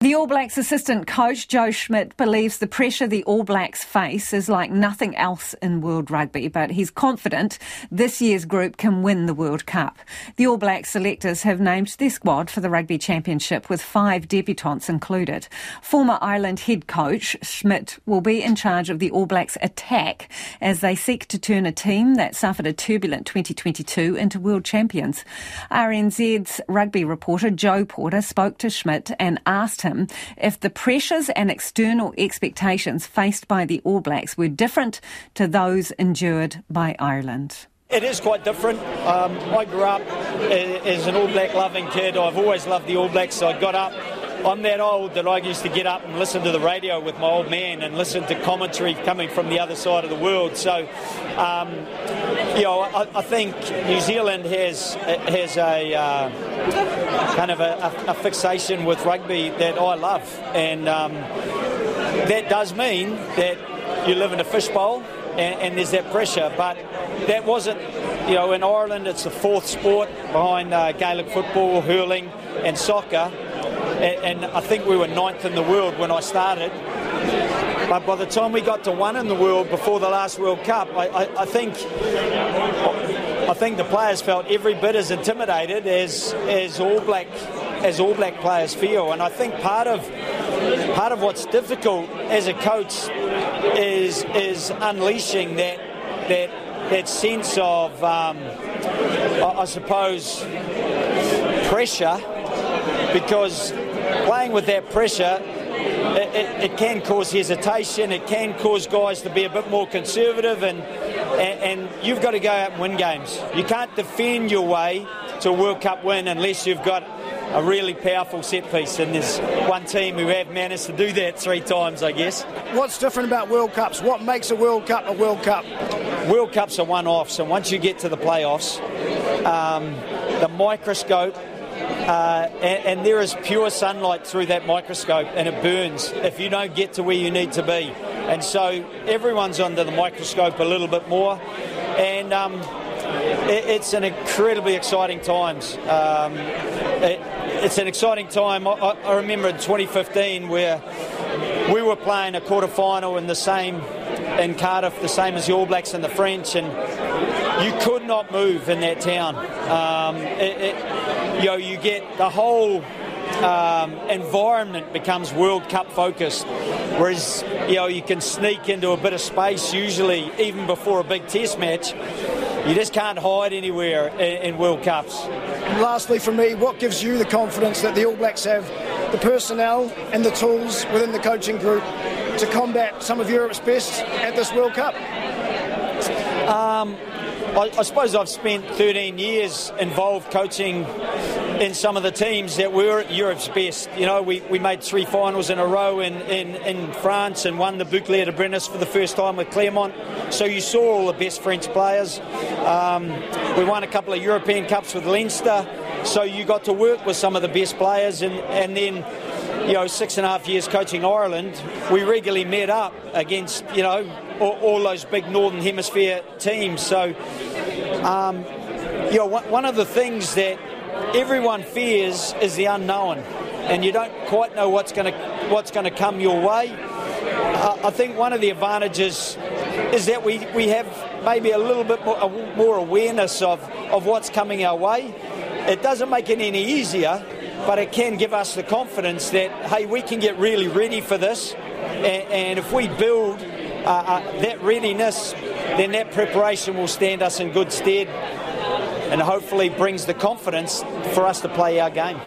The All Blacks assistant coach Joe Schmidt believes the pressure the All Blacks face is like nothing else in world rugby, but he's confident this year's group can win the World Cup. The All Blacks selectors have named their squad for the Rugby Championship with five debutants included. Former Ireland head coach Schmidt will be in charge of the All Blacks attack as they seek to turn a team that suffered a turbulent 2022 into world champions. RNZ's rugby reporter Joe Porter spoke to Schmidt and asked if the pressures and external expectations faced by the All Blacks were different to those endured by Ireland. It is quite different. Um, I grew up as an All Black loving kid. I've always loved the All Blacks, so I got up I'm that old that I used to get up and listen to the radio with my old man and listen to commentary coming from the other side of the world. So, um, you know, I, I, think New Zealand has has a uh, kind of a, a, fixation with rugby that I love, and um, that does mean that you live in a fishbowl. And, and, there's that pressure. But that wasn't, you know, in Ireland it's the fourth sport behind uh, Gaelic football, hurling, and soccer and, I think we were ninth in the world when I started. But by the time we got to one in the world before the last World Cup, I, I, I think I think the players felt every bit as intimidated as as All Black as All Black players feel, and I think part of part of what's difficult as a coach is is unleashing that that that sense of um, I, I suppose pressure because playing with that pressure, it, it, it, can cause hesitation. It can cause guys to be a bit more conservative, and, and, and you've got to go out and win games. You can't defend your way to a World Cup win unless you've got a really powerful set piece, and there's one team who have managed to do that three times, I guess. What's different about World Cups? What makes a World Cup a World Cup? World Cups are one-offs, and once you get to the playoffs, um, the microscope uh, and, and, there is pure sunlight through that microscope and it burns if you don't get to where you need to be. And so everyone's under the microscope a little bit more. And um, it, it's an incredibly exciting times. Um, it, it's an exciting time. I, I remember in 2015 where we were playing a quarter final in the same in Cardiff, the same as the All Blacks and the French, and you could not move in that town. Um, it, it, you know, you get the whole um, environment becomes World Cup focused, whereas you know you can sneak into a bit of space usually even before a big Test match. You just can't hide anywhere in, in World Cups. And lastly, for me, what gives you the confidence that the All Blacks have the personnel and the tools within the coaching group to combat some of Europe's best at this World Cup? Um, I, I, suppose I've spent 13 years involved coaching in some of the teams that were Europe's best. You know, we, we made three finals in a row in, in, in France and won the Bouclier de Brennus for the first time with Clermont. So you saw all the best French players. Um, we won a couple of European Cups with Leinster. So you got to work with some of the best players and, and then you know, six and a half years coaching Ireland, we regularly met up against, you know, all, all those big Northern Hemisphere teams. So, um, you know, one of the things that everyone fears is the unknown, and you don't quite know what's going to what's going to come your way. I think one of the advantages is that we, we have maybe a little bit more, more awareness of, of what's coming our way. It doesn't make it any easier, but it can give us the confidence that, hey, we can get really ready for this. And, and if we build uh, uh, that readiness, then that preparation will stand us in good stead and hopefully brings the confidence for us to play our game.